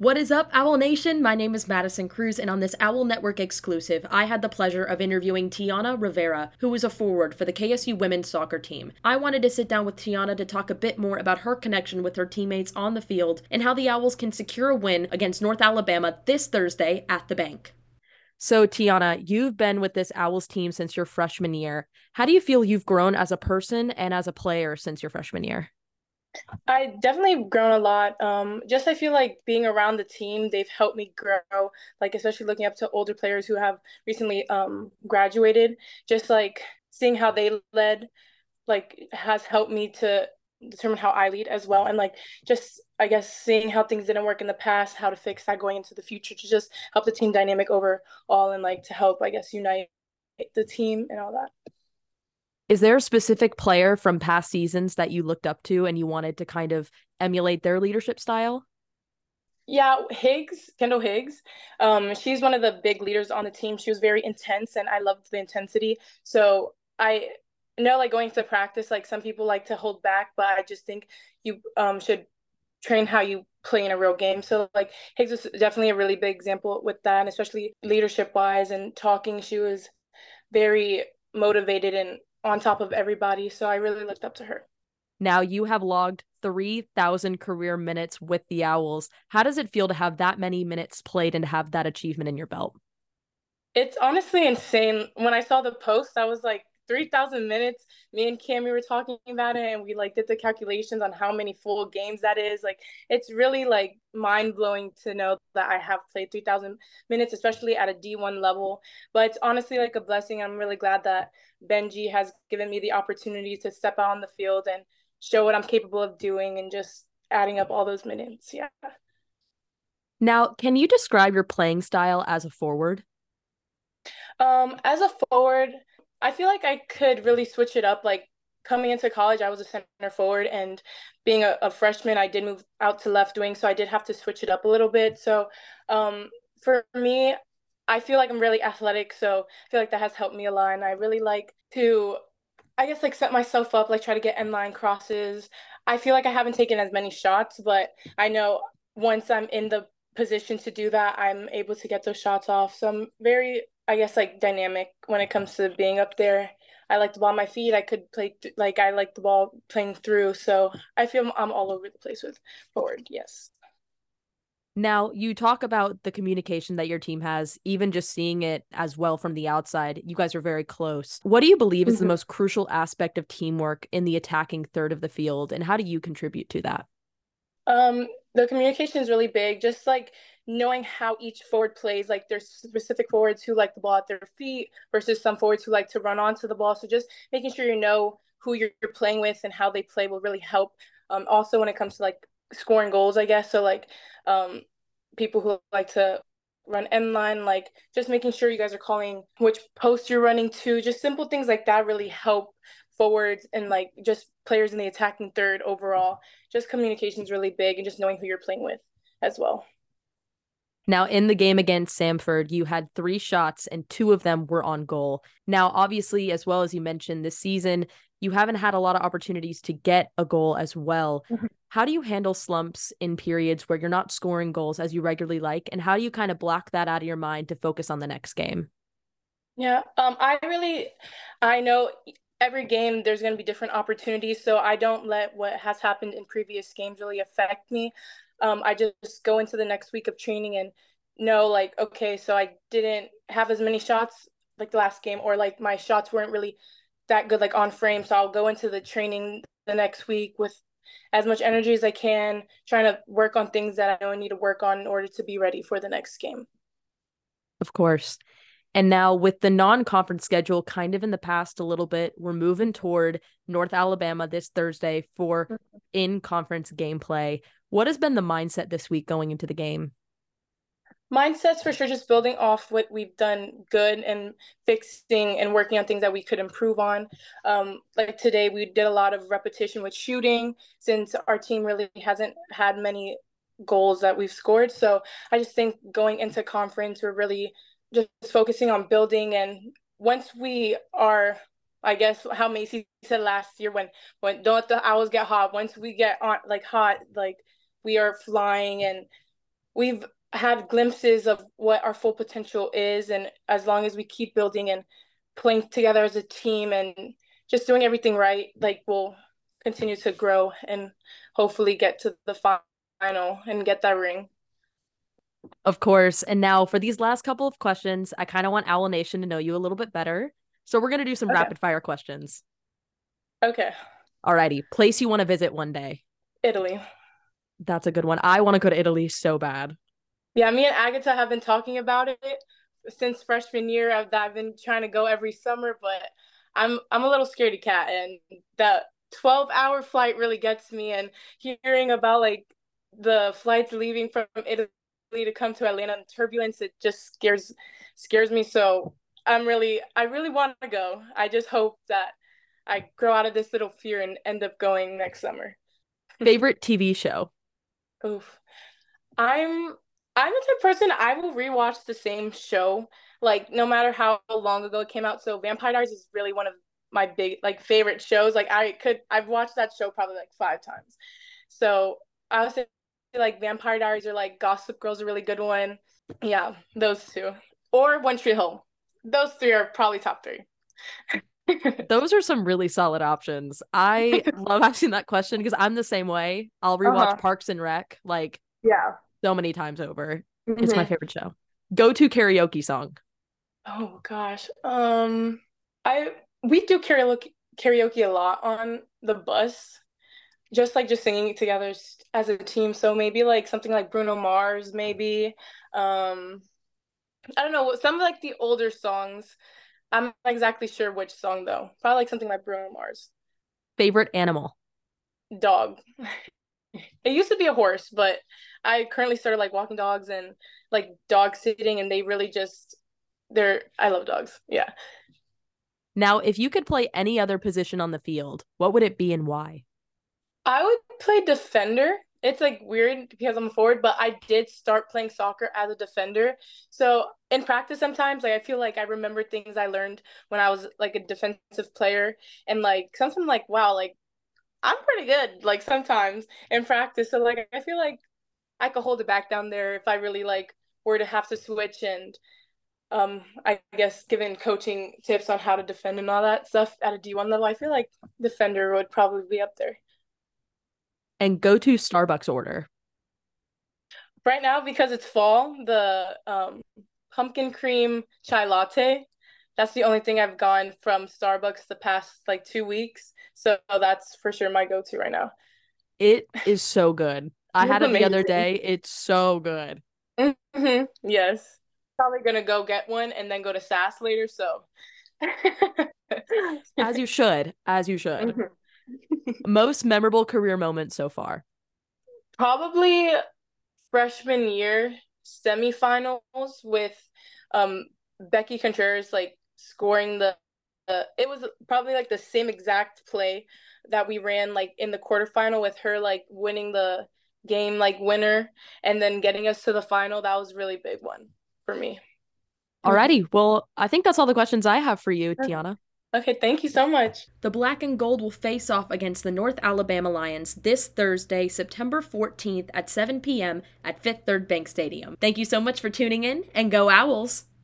What is up, Owl Nation? My name is Madison Crews, and on this Owl Network exclusive, I had the pleasure of interviewing Tianna Rivera, who is a forward for the KSU women's soccer team. I wanted to sit down with Tianna to talk a bit more about her connection with her teammates on the field and how the Owls can secure a win against North Alabama this Thursday at the bank. So, Tianna, you've been with this Owls team since your freshman year. How do you feel you've grown as a person and as a player since your freshman year? I definitely grown a lot. Um, just I feel like being around the team, they've helped me grow. Like especially looking up to older players who have recently um, graduated. Just like seeing how they led, like has helped me to determine how I lead as well. And like just I guess seeing how things didn't work in the past, how to fix that going into the future to just help the team dynamic overall and like to help I guess unite the team and all that. Is there a specific player from past seasons that you looked up to and you wanted to kind of emulate their leadership style? Yeah, Higgs, Kendall Higgs. Um, she's one of the big leaders on the team. She was very intense and I loved the intensity. So I know like going to practice, like some people like to hold back, but I just think you um, should train how you play in a real game. So like Higgs was definitely a really big example with that, and especially leadership wise and talking. She was very motivated and on top of everybody. So I really looked up to her. Now you have logged 3,000 career minutes with the Owls. How does it feel to have that many minutes played and to have that achievement in your belt? It's honestly insane. When I saw the post, I was like, 3,000 minutes. Me and Cami were talking about it and we like did the calculations on how many full games that is. Like it's really like mind blowing to know that I have played 3,000 minutes, especially at a D1 level. But it's honestly like a blessing. I'm really glad that Benji has given me the opportunity to step out on the field and show what I'm capable of doing and just adding up all those minutes. Yeah. Now, can you describe your playing style as a forward? Um, as a forward, I feel like I could really switch it up. Like coming into college, I was a center forward, and being a, a freshman, I did move out to left wing, so I did have to switch it up a little bit. So um, for me, I feel like I'm really athletic, so I feel like that has helped me a lot. And I really like to, I guess, like set myself up, like try to get end line crosses. I feel like I haven't taken as many shots, but I know once I'm in the position to do that, I'm able to get those shots off. So I'm very I guess like dynamic when it comes to being up there. I like the ball on my feet. I could play th- like I like the ball playing through. So I feel I'm all over the place with forward. Yes. Now, you talk about the communication that your team has, even just seeing it as well from the outside. You guys are very close. What do you believe is mm-hmm. the most crucial aspect of teamwork in the attacking third of the field, and how do you contribute to that? Um, the communication is really big. Just like knowing how each forward plays. Like there's specific forwards who like the ball at their feet versus some forwards who like to run onto the ball. So just making sure you know who you're, playing with and how they play will really help. Um, also when it comes to like scoring goals, I guess. So like um, people who like to run end line, like just making sure you guys are calling which post you're running to. Just simple things like that really help forwards and like just players in the attacking third overall. Just communication is really big and just knowing who you're playing with as well. Now, in the game against Samford, you had three shots and two of them were on goal. Now, obviously, as well as you mentioned this season, you haven't had a lot of opportunities to get a goal as well. Mm-hmm. How do you handle slumps in periods where you're not scoring goals as you regularly like? And how do you kind of block that out of your mind to focus on the next game? Yeah, um, I really, I know every game there's going to be different opportunities, so I don't let what has happened in previous games really affect me um, I just go into the next week of training and know like, okay, so I didn't have as many shots like the last game, or like my shots weren't really that good like on frame. So I'll go into the training the next week with as much energy as I can, trying to work on things that I know I need to work on in order to be ready for the next game. Of course. And now, with the non conference schedule kind of in the past a little bit, we're moving toward North Alabama this Thursday for mm-hmm. In conference gameplay. What has been the mindset this week going into the game? Mindsets for sure, just building off what we've done good and fixing and working on things that we could improve on. Um, like today, we did a lot of repetition with shooting since our team really hasn't had many goals that we've scored. So I just think going into conference, we're really just focusing on building. And once we are I guess how Macy said last year when when don't the owls get hot. Once we get on like hot, like we are flying and we've had glimpses of what our full potential is. And as long as we keep building and playing together as a team and just doing everything right like we'll continue to grow and hopefully get to the final and get that ring. Of course. And now for these last couple of questions i kind of want owl nation to know you a little bit better so we're going to do some okay. rapid fire questions okay alrighty place you want to visit one day italy that's a good one i want to go to italy so bad yeah, me and Agatha have been talking about it since freshman year. I've, I've been trying to go every summer, but I'm I'm a little scaredy cat, and that 12 hour flight really gets me. And hearing about like the flights leaving from Italy to come to Atlanta and turbulence, it just scares scares me. So I'm really I really want to go. I just hope that I grow out of this little fear and end up going next summer. Favorite TV show? Oof. I'm I'm the type person I will rewatch the same show, like no matter how long ago it came out. So Vampire Diaries is really one of my big like favorite shows. Like I could I've watched that show probably like five times. So I would say like Vampire Diaries or like Gossip Girl's a really good one. Yeah, those two. Or One Tree Hill. Those three are probably top three. Those are some really solid options. I love asking that question because I'm the same way. I'll rewatch uh-huh. Parks and Rec like yeah so many times over. Mm-hmm. It's my mm-hmm. favorite show. Go to karaoke song. Oh gosh. Um I we do karaoke karaoke a lot on the bus. Just like just singing together as a team. So maybe like something like Bruno Mars, maybe. Um I don't know, some of like the older songs. I'm not exactly sure which song though. Probably like something like Bruno Mars. Favorite animal? Dog. it used to be a horse, but I currently started like walking dogs and like dog sitting, and they really just they're I love dogs. Yeah. Now, if you could play any other position on the field, what would it be and why? I would play defender. It's like weird because I'm a forward, but I did start playing soccer as a defender. So in practice, sometimes like I feel like I remember things I learned when I was like a defensive player, and like something like wow, like I'm pretty good. Like sometimes in practice, so like I feel like I could hold it back down there if I really like were to have to switch and um I guess given coaching tips on how to defend and all that stuff at a D1 level, I feel like defender would probably be up there. And go to Starbucks order. Right now because it's fall, the um pumpkin cream chai latte. That's the only thing I've gone from Starbucks the past like 2 weeks. So that's for sure my go-to right now. It is so good. I had it the other day. It's so good. Mm-hmm. Yes. Probably gonna go get one and then go to SAS later. So, as you should, as you should. Mm-hmm. Most memorable career moment so far? Probably freshman year semifinals with um Becky Contreras like scoring the. Uh, it was probably like the same exact play that we ran like in the quarterfinal with her like winning the game like winner and then getting us to the final that was really big one for me alrighty well i think that's all the questions i have for you tianna Okay, thank you so much. The Black and Gold will face off against the North Alabama Lions this Thursday, September 14th at 7 p.m. at Fifth Third Bank Stadium. Thank you so much for tuning in, and go Owls!